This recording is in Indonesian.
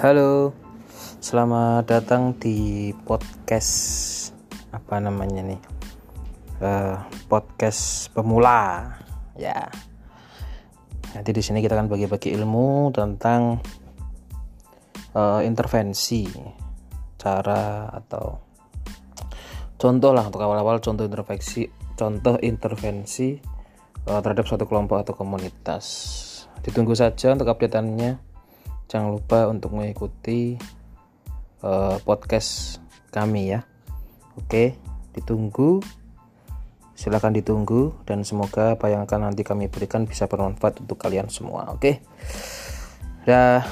Halo, selamat datang di podcast apa namanya nih? Uh, podcast pemula, ya. Nanti di sini kita akan bagi-bagi ilmu tentang uh, intervensi, cara atau contoh lah untuk awal-awal contoh intervensi, contoh intervensi uh, terhadap suatu kelompok atau komunitas. Ditunggu saja untuk updateannya jangan lupa untuk mengikuti uh, podcast kami ya. Oke ditunggu. Silahkan ditunggu dan semoga apa yang akan nanti kami berikan bisa bermanfaat untuk kalian semua. Oke. Dah